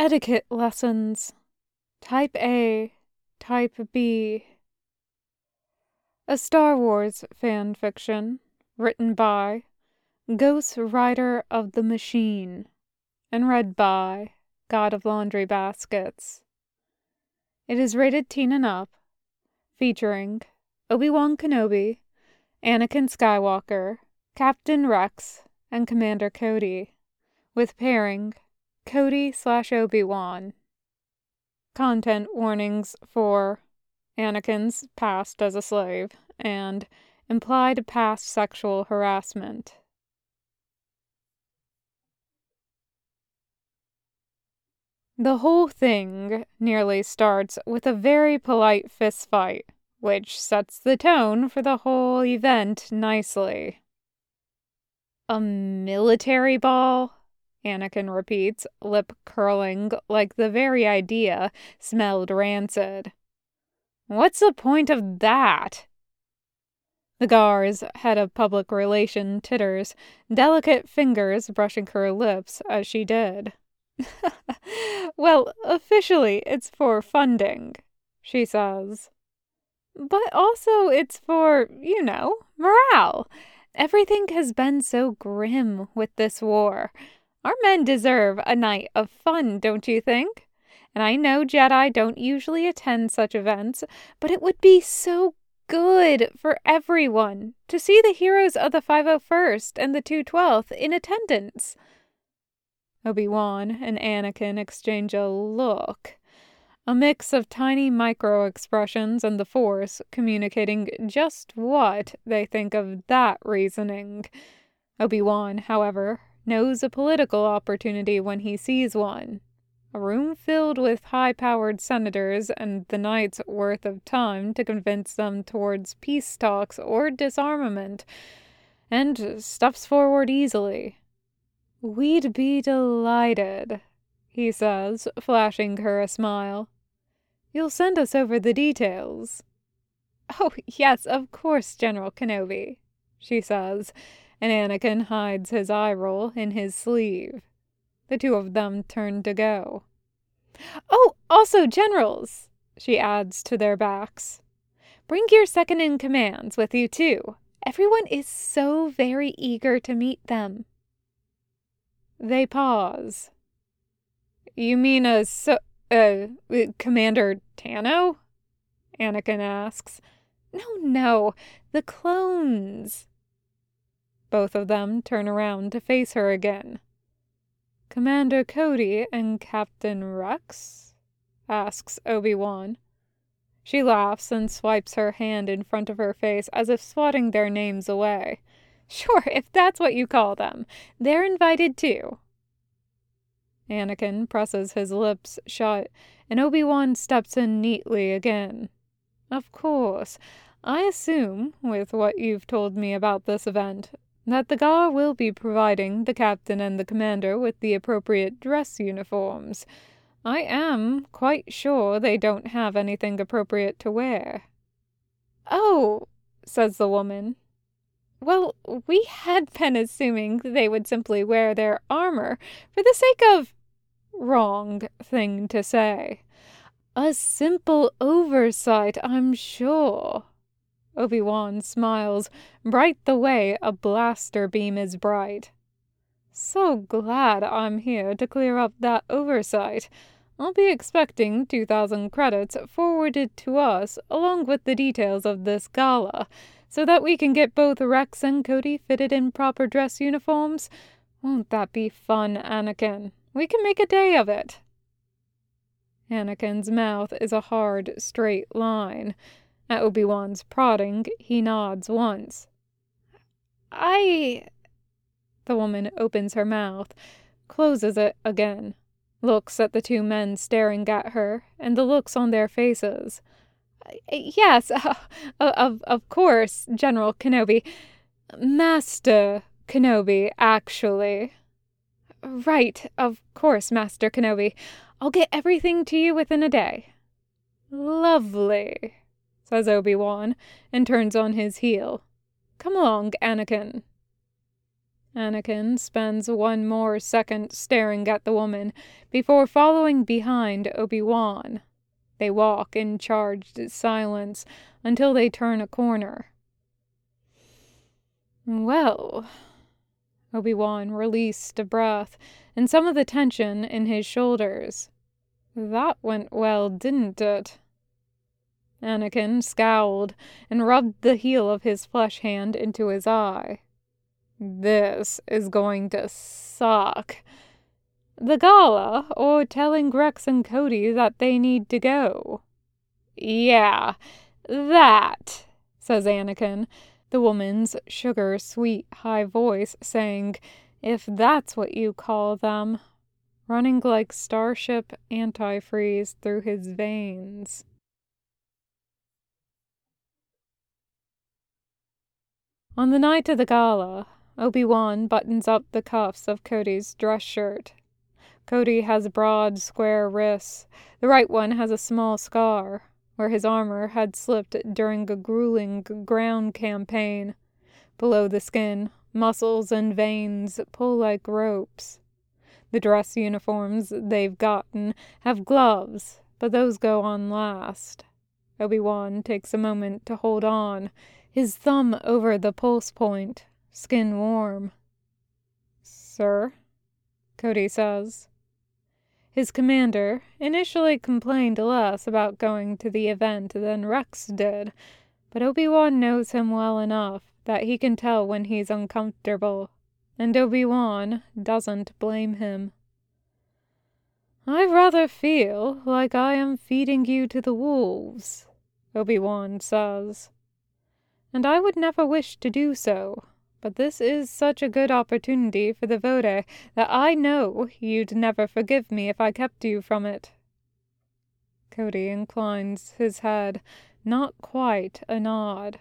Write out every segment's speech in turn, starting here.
Etiquette lessons. Type A, Type B. A Star Wars fan fiction written by Ghostwriter of the Machine and read by God of Laundry Baskets. It is rated teen and up, featuring Obi-Wan Kenobi, Anakin Skywalker, Captain Rex, and Commander Cody, with pairing Cody slash Obi-Wan. Content warnings for Anakin's past as a slave and implied past sexual harassment. The whole thing nearly starts with a very polite fistfight, which sets the tone for the whole event nicely. A military ball? Anakin repeats, lip curling like the very idea smelled rancid. What's the point of that? The Gar's head of public relation titters, delicate fingers brushing her lips as she did. well, officially, it's for funding, she says. But also, it's for, you know, morale. Everything has been so grim with this war. Our men deserve a night of fun, don't you think? And I know Jedi don't usually attend such events, but it would be so good for everyone to see the heroes of the 501st and the 212th in attendance. Obi-Wan and Anakin exchange a look, a mix of tiny micro expressions and the Force communicating just what they think of that reasoning. Obi-Wan, however, knows a political opportunity when he sees one. A room filled with high powered senators and the night's worth of time to convince them towards peace talks or disarmament, and steps forward easily. We'd be delighted, he says, flashing her a smile. You'll send us over the details. Oh, yes, of course, General Kenobi, she says, and Anakin hides his eye roll in his sleeve. The two of them turn to go. Oh, also generals, she adds to their backs. Bring your second in commands with you, too. Everyone is so very eager to meet them. They pause. You mean a so, uh, Commander Tano? Anakin asks. No, no, the clones. Both of them turn around to face her again. Commander Cody and Captain Rex? asks Obi-Wan. She laughs and swipes her hand in front of her face as if swatting their names away. Sure, if that's what you call them. They're invited too. Anakin presses his lips shut, and Obi-Wan steps in neatly again. Of course, I assume, with what you've told me about this event, that the Gar will be providing the captain and the commander with the appropriate dress uniforms. I am quite sure they don't have anything appropriate to wear. Oh, says the woman. Well, we had been assuming they would simply wear their armor for the sake of. Wrong thing to say. A simple oversight, I'm sure. Obi-Wan smiles, bright the way a blaster beam is bright. So glad I'm here to clear up that oversight. I'll be expecting 2,000 credits forwarded to us along with the details of this gala, so that we can get both Rex and Cody fitted in proper dress uniforms. Won't that be fun, Anakin? We can make a day of it. Anakin's mouth is a hard, straight line. At Obi Wan's prodding, he nods once. I. The woman opens her mouth, closes it again, looks at the two men staring at her, and the looks on their faces. Yes, uh, of, of course, General Kenobi. Master Kenobi, actually. Right, of course, Master Kenobi. I'll get everything to you within a day. Lovely says Obi Wan, and turns on his heel. Come along, Anakin. Anakin spends one more second staring at the woman before following behind Obi Wan. They walk in charged silence until they turn a corner. Well, Obi Wan released a breath and some of the tension in his shoulders. That went well, didn't it? Anakin scowled and rubbed the heel of his flesh hand into his eye. This is going to suck. The gala, or telling Rex and Cody that they need to go? Yeah, that, says Anakin, the woman's sugar sweet high voice saying, if that's what you call them, running like starship antifreeze through his veins. On the night of the gala, Obi-Wan buttons up the cuffs of Cody's dress shirt. Cody has broad, square wrists. The right one has a small scar, where his armor had slipped during a grueling ground campaign. Below the skin, muscles and veins pull like ropes. The dress uniforms they've gotten have gloves, but those go on last. Obi-Wan takes a moment to hold on, his thumb over the pulse point, skin warm. Sir? Cody says. His commander initially complained less about going to the event than Rex did, but Obi-Wan knows him well enough that he can tell when he's uncomfortable, and Obi-Wan doesn't blame him. I rather feel like I am feeding you to the wolves, Obi-Wan says. And I would never wish to do so, but this is such a good opportunity for the Vode that I know you'd never forgive me if I kept you from it. Cody inclines his head, not quite a nod.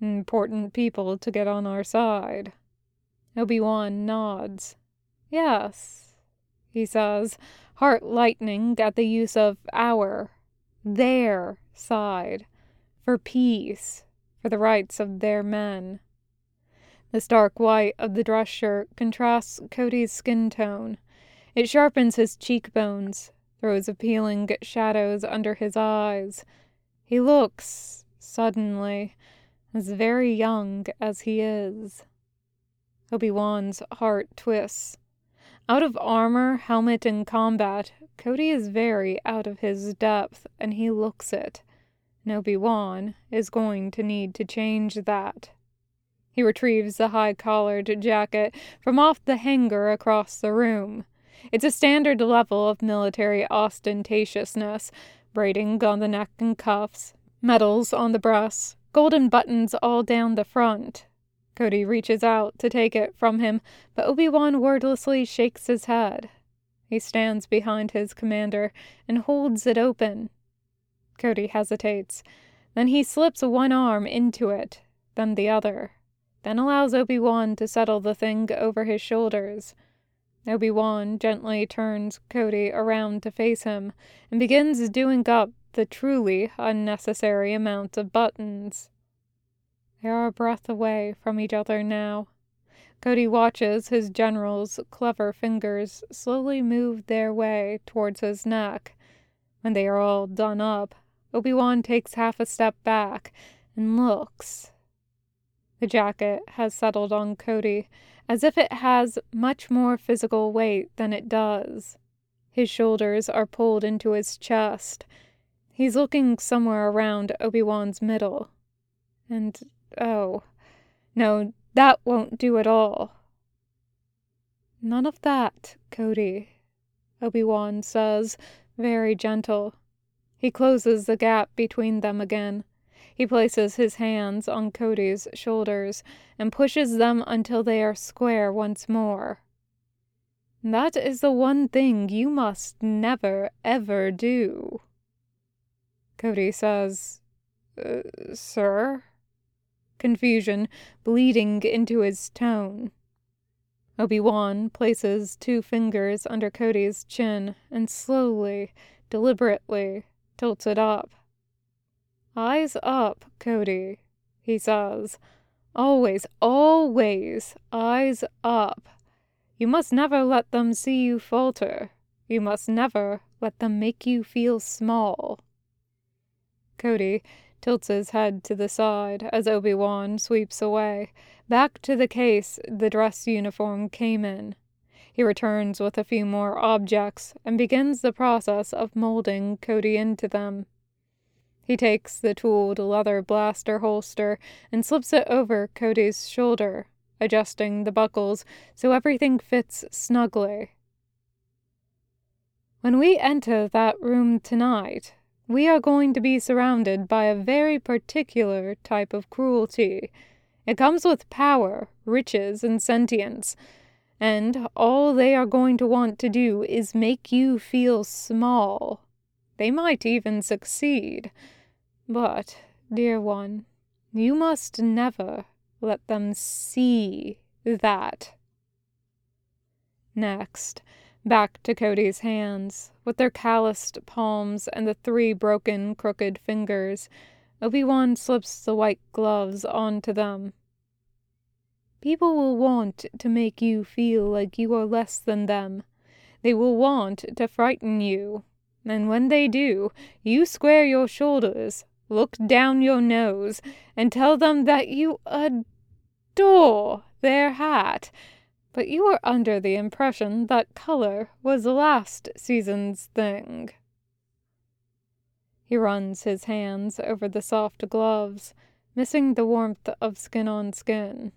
Important people to get on our side. Obi-Wan nods. Yes, he says, heart lightening at the use of our, their side, for peace, for the rights of their men. The stark white of the dress shirt contrasts Cody's skin tone. It sharpens his cheekbones, throws appealing shadows under his eyes. He looks, suddenly, as very young as he is. Obi-Wan's heart twists. Out of armor, helmet, and combat, Cody is very out of his depth, and he looks it. And Obi-Wan is going to need to change that. He retrieves the high collared jacket from off the hanger across the room. It's a standard level of military ostentatiousness braiding on the neck and cuffs, medals on the breast, golden buttons all down the front. Cody reaches out to take it from him, but Obi Wan wordlessly shakes his head. He stands behind his commander and holds it open. Cody hesitates. Then he slips one arm into it, then the other then allows Obi Wan to settle the thing over his shoulders. Obi Wan gently turns Cody around to face him and begins doing up the truly unnecessary amount of buttons. They are a breath away from each other now. Cody watches his general's clever fingers slowly move their way towards his neck. When they are all done up, Obi Wan takes half a step back and looks the jacket has settled on Cody, as if it has much more physical weight than it does. His shoulders are pulled into his chest. He's looking somewhere around Obi Wan's middle. And, oh, no, that won't do at all. None of that, Cody, Obi Wan says, very gentle. He closes the gap between them again. He places his hands on Cody's shoulders and pushes them until they are square once more. That is the one thing you must never, ever do. Cody says, uh, Sir? Confusion bleeding into his tone. Obi-Wan places two fingers under Cody's chin and slowly, deliberately tilts it up. Eyes up, Cody, he says. Always, always, eyes up. You must never let them see you falter. You must never let them make you feel small. Cody tilts his head to the side as Obi Wan sweeps away, back to the case the dress uniform came in. He returns with a few more objects and begins the process of molding Cody into them. He takes the tooled leather blaster holster and slips it over Cody's shoulder, adjusting the buckles so everything fits snugly. When we enter that room tonight, we are going to be surrounded by a very particular type of cruelty. It comes with power, riches, and sentience, and all they are going to want to do is make you feel small. They might even succeed. But, dear one, you must never let them see that. Next, back to Cody's hands, with their calloused palms and the three broken, crooked fingers. Obi Wan slips the white gloves onto them. People will want to make you feel like you are less than them. They will want to frighten you. And when they do, you square your shoulders, look down your nose, and tell them that you adore their hat but you were under the impression that color was last season's thing. He runs his hands over the soft gloves, missing the warmth of skin on skin.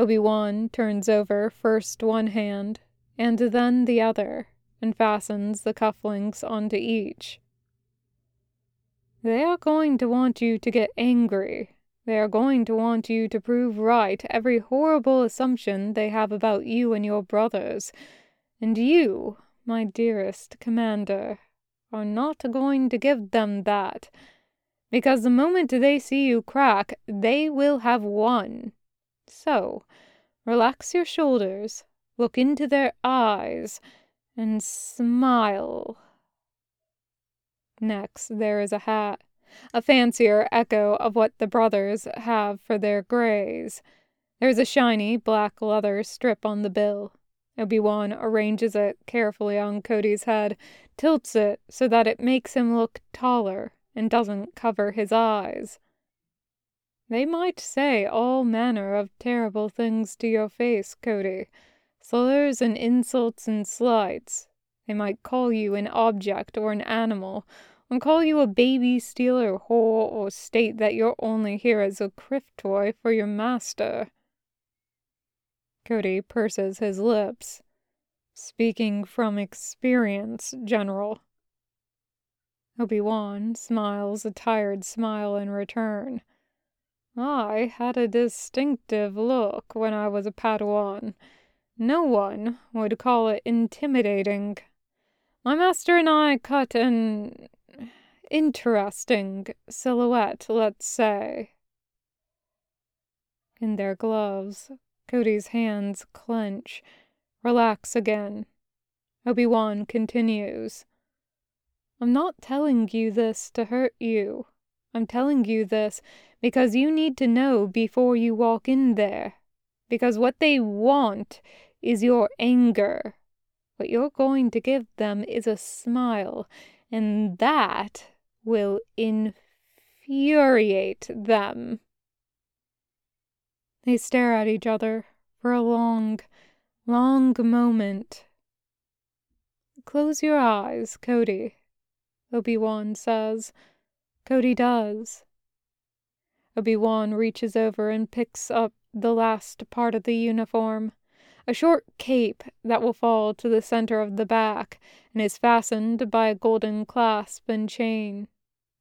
Obi Wan turns over first one hand and then the other and fastens the cufflinks onto each. They are going to want you to get angry they are going to want you to prove right every horrible assumption they have about you and your brothers. And you, my dearest commander, are not going to give them that. Because the moment they see you crack, they will have won. So, relax your shoulders, look into their eyes, and smile. Next, there is a hat a fancier echo of what the brothers have for their grays. There's a shiny black leather strip on the bill. Obi-Wan arranges it carefully on Cody's head, tilts it so that it makes him look taller and doesn't cover his eyes. They might say all manner of terrible things to your face, Cody. Slurs and insults and slights. They might call you an object or an animal, and call you a baby stealer whore or state that you're only here as a kriff toy for your master. Cody purses his lips. Speaking from experience, General. Obi-Wan smiles a tired smile in return. I had a distinctive look when I was a Padawan. No one would call it intimidating. My master and I cut an interesting silhouette, let's say. In their gloves, Cody's hands clench, relax again. Obi Wan continues. I'm not telling you this to hurt you. I'm telling you this because you need to know before you walk in there. Because what they want is your anger. What you're going to give them is a smile, and that will infuriate them. They stare at each other for a long, long moment. Close your eyes, Cody, Obi Wan says. Cody does. Obi Wan reaches over and picks up the last part of the uniform a short cape that will fall to the center of the back and is fastened by a golden clasp and chain.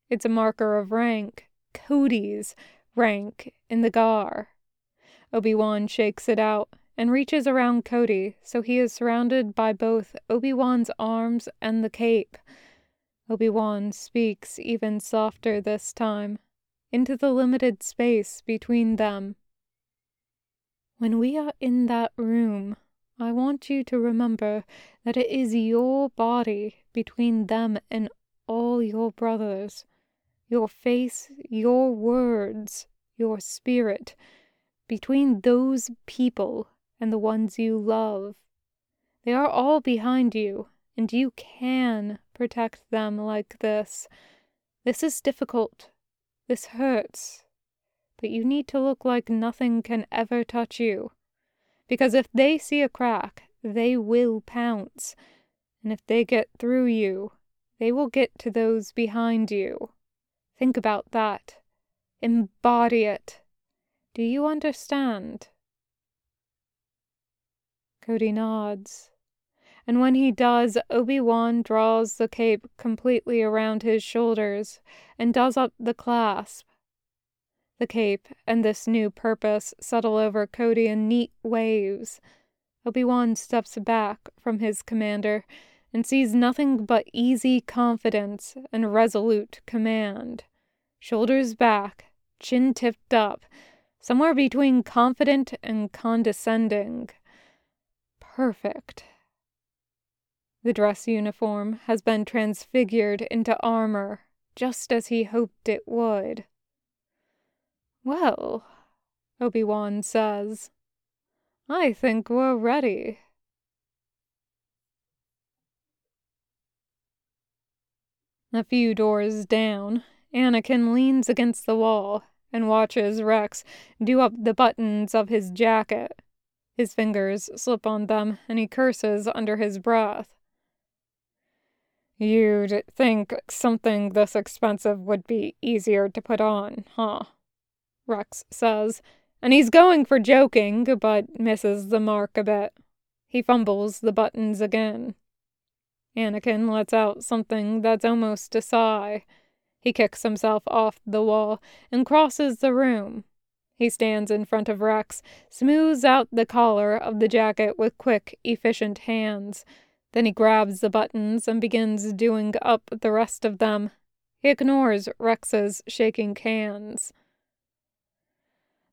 It's a marker of rank, Cody's rank in the Gar. Obi-Wan shakes it out and reaches around Cody so he is surrounded by both Obi-Wan's arms and the cape. Obi-Wan speaks even softer this time, into the limited space between them. When we are in that room, I want you to remember that it is your body between them and all your brothers your face, your words, your spirit, between those people and the ones you love. They are all behind you, and you can protect them like this. This is difficult. This hurts. But you need to look like nothing can ever touch you. Because if they see a crack, they will pounce. And if they get through you, they will get to those behind you. Think about that. Embody it. Do you understand? Cody nods. And when he does, Obi Wan draws the cape completely around his shoulders and does up the clasp. The cape and this new purpose settle over Cody in neat waves. Obi Wan steps back from his commander and sees nothing but easy confidence and resolute command. Shoulders back, chin tipped up, somewhere between confident and condescending. Perfect. The dress uniform has been transfigured into armor, just as he hoped it would. Well, Obi Wan says, I think we're ready. A few doors down, Anakin leans against the wall and watches Rex do up the buttons of his jacket. His fingers slip on them, and he curses under his breath. You'd think something this expensive would be easier to put on, huh? Rex says, and he's going for joking, but misses the mark a bit. He fumbles the buttons again. Anakin lets out something that's almost a sigh. He kicks himself off the wall and crosses the room. He stands in front of Rex, smooths out the collar of the jacket with quick, efficient hands. Then he grabs the buttons and begins doing up the rest of them. He ignores Rex's shaking hands.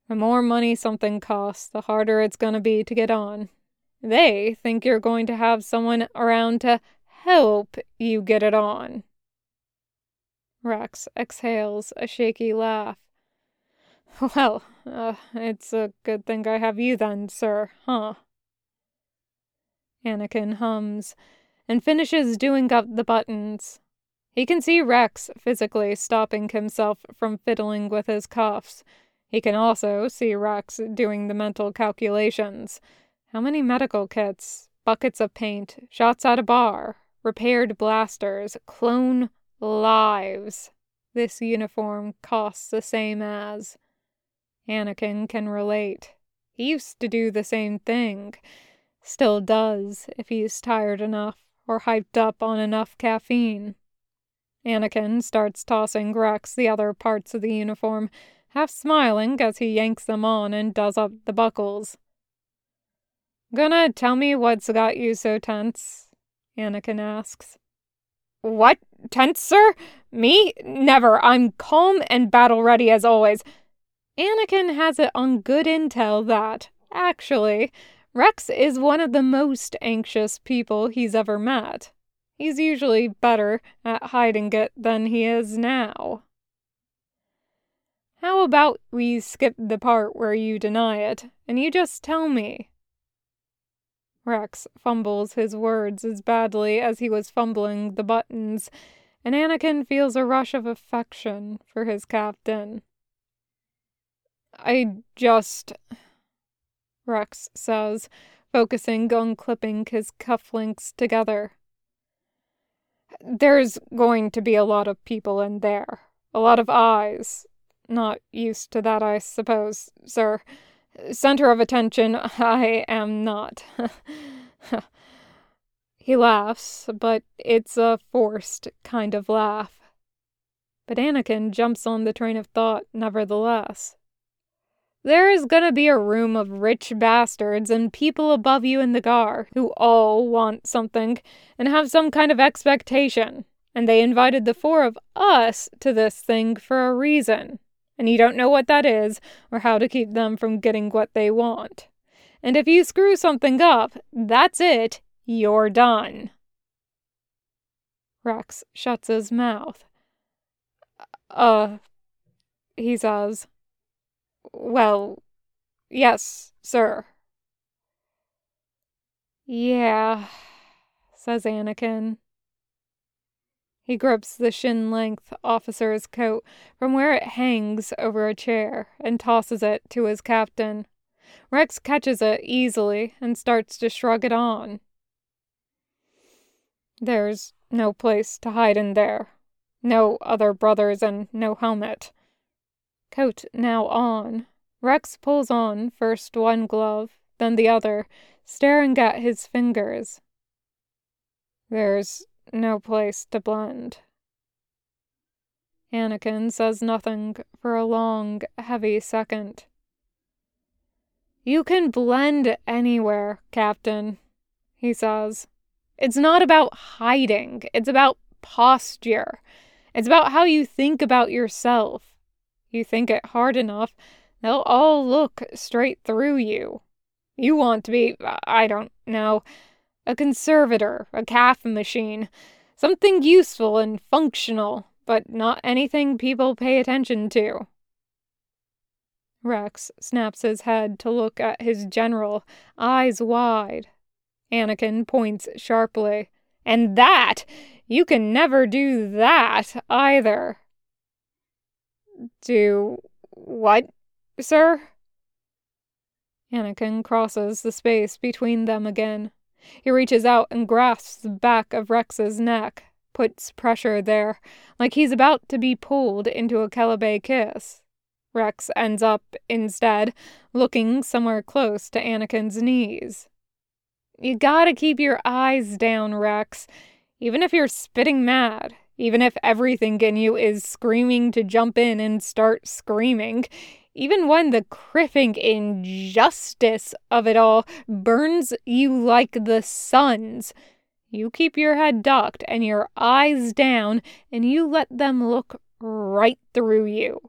The more money something costs, the harder it's going to be to get on. They think you're going to have someone around to help you get it on. Rex exhales a shaky laugh. Well, uh, it's a good thing I have you then, sir, huh? Anakin hums and finishes doing up the buttons. He can see Rex physically stopping himself from fiddling with his cuffs. He can also see Rex doing the mental calculations. How many medical kits, buckets of paint, shots at a bar, repaired blasters, clone lives this uniform costs the same as. Anakin can relate. He used to do the same thing. Still does, if he's tired enough or hyped up on enough caffeine. Anakin starts tossing Rex the other parts of the uniform, half smiling as he yanks them on and does up the buckles. Gonna tell me what's got you so tense? Anakin asks. What? Tense, sir? Me? Never. I'm calm and battle ready as always. Anakin has it on good intel that, actually, Rex is one of the most anxious people he's ever met. He's usually better at hiding it than he is now. How about we skip the part where you deny it, and you just tell me? Rex fumbles his words as badly as he was fumbling the buttons, and Anakin feels a rush of affection for his captain. I just. Rex says, focusing on clipping his cufflinks together. There's going to be a lot of people in there. A lot of eyes. Not used to that, I suppose, sir. Center of attention, I am not. he laughs, but it's a forced kind of laugh. But Anakin jumps on the train of thought nevertheless. There is gonna be a room of rich bastards and people above you in the gar who all want something and have some kind of expectation. And they invited the four of us to this thing for a reason and you don't know what that is or how to keep them from getting what they want. And if you screw something up, that's it, you're done. Rex shuts his mouth. Uh, he says, Well, Yes, sir. Yeah, says Anakin. He grips the shin length officer's coat from where it hangs over a chair and tosses it to his captain. Rex catches it easily and starts to shrug it on. There's no place to hide in there. No other brothers and no helmet. Coat now on. Rex pulls on first one glove, then the other, staring at his fingers. There's no place to blend. Anakin says nothing for a long, heavy second. You can blend anywhere, Captain, he says. It's not about hiding, it's about posture. It's about how you think about yourself. You think it hard enough, they'll all look straight through you. You want to be, I don't know, a conservator, a caf machine, something useful and functional, but not anything people pay attention to. Rex snaps his head to look at his general, eyes wide. Anakin points sharply. And that! You can never do that either. Do what, sir? Anakin crosses the space between them again. He reaches out and grasps the back of Rex's neck, puts pressure there, like he's about to be pulled into a Keldabe kiss. Rex ends up, instead, looking somewhere close to Anakin's knees. You gotta keep your eyes down, Rex. Even if you're spitting mad, even if everything in you is screaming to jump in and start screaming, even when the kriffing injustice of it all burns you like the sun's, you keep your head ducked and your eyes down and you let them look right through you.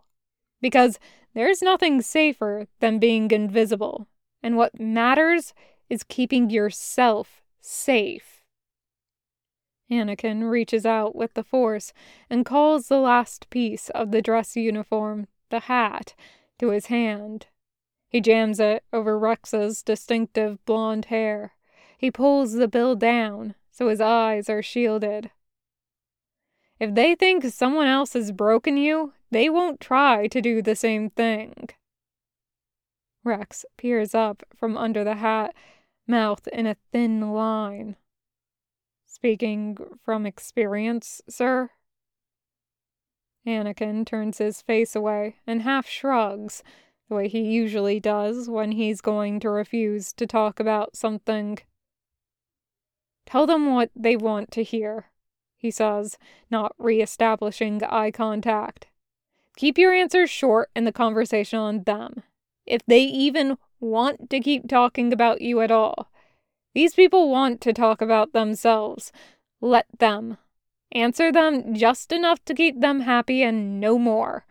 Because there's nothing safer than being invisible, and what matters is keeping yourself safe. Anakin reaches out with the Force and calls the last piece of the dress uniform, the hat, to his hand. He jams it over Rex's distinctive blonde hair. He pulls the bill down so his eyes are shielded. If they think someone else has broken you, they won't try to do the same thing. Rex peers up from under the hat, mouth in a thin line. Speaking from experience, sir? Anakin turns his face away and half shrugs, the way he usually does when he's going to refuse to talk about something. Tell them what they want to hear, he says, not re establishing eye contact. Keep your answers short and the conversation on them. If they even want to keep talking about you at all. These people want to talk about themselves. Let them. Answer them just enough to keep them happy and no more.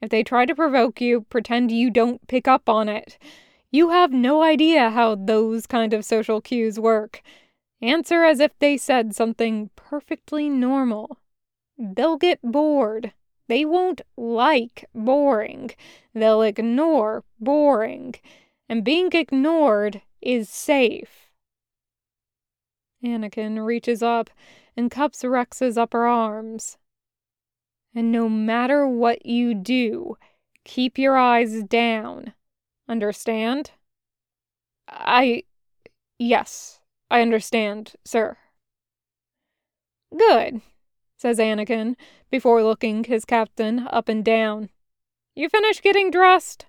If they try to provoke you, pretend you don't pick up on it. You have no idea how those kind of social cues work. Answer as if they said something perfectly normal. They'll get bored. They won't like boring. They'll ignore boring. And being ignored is safe. Anakin reaches up and cups Rex's upper arms. And no matter what you do, keep your eyes down. Understand? I. Yes, I understand, sir. Good, says Anakin, before looking his captain up and down. You finished getting dressed?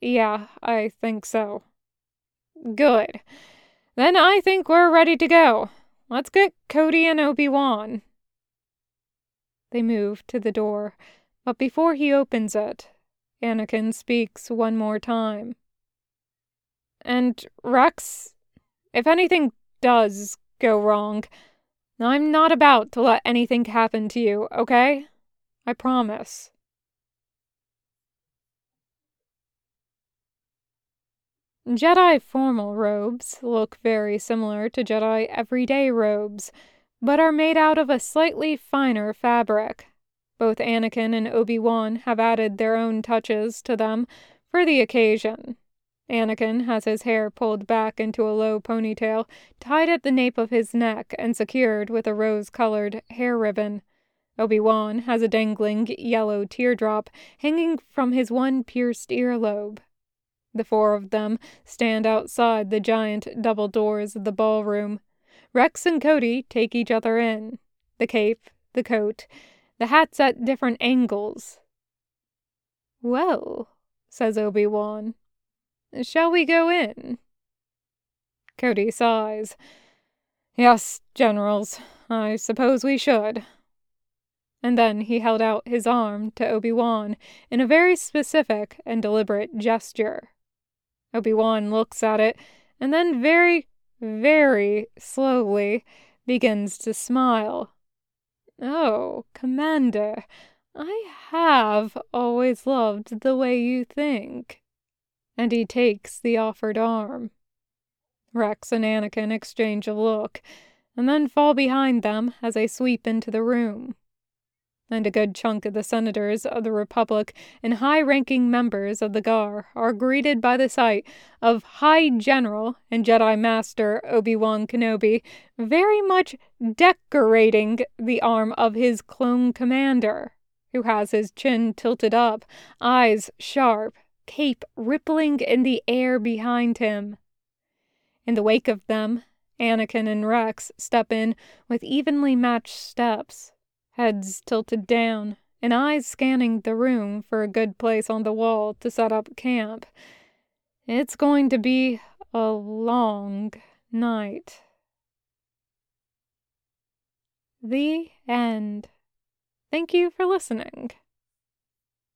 Yeah, I think so. Good. Then I think we're ready to go. Let's get Cody and Obi Wan. They move to the door, but before he opens it, Anakin speaks one more time. And Rex, if anything does go wrong, I'm not about to let anything happen to you, okay? I promise. Jedi formal robes look very similar to Jedi everyday robes, but are made out of a slightly finer fabric. Both Anakin and Obi Wan have added their own touches to them for the occasion, Anakin has his hair pulled back into a low ponytail, tied at the nape of his neck and secured with a rose colored hair ribbon. Obi Wan has a dangling yellow teardrop hanging from his one pierced earlobe. The four of them stand outside the giant double doors of the ballroom. Rex and Cody take each other in the cape, the coat, the hats at different angles. Well, says Obi Wan, Shall we go in? Cody sighs. Yes, generals, I suppose we should. And then he held out his arm to Obi Wan in a very specific and deliberate gesture. Obi Wan looks at it and then very, very slowly begins to smile. Oh, Commander, I have always loved the way you think and he takes the offered arm. Rex and Anakin exchange a look, and then fall behind them as they sweep into the room. And a good chunk of the senators of the Republic and high ranking members of the GAR are greeted by the sight of High General and Jedi Master Obi Wan Kenobi very much decorating the arm of his clone commander, who has his chin tilted up, eyes sharp, cape rippling in the air behind him. In the wake of them, Anakin and Rex step in with evenly matched steps, heads tilted down, and eyes scanning the room for a good place on the wall to set up camp. It's going to be a long night. The end. Thank you for listening.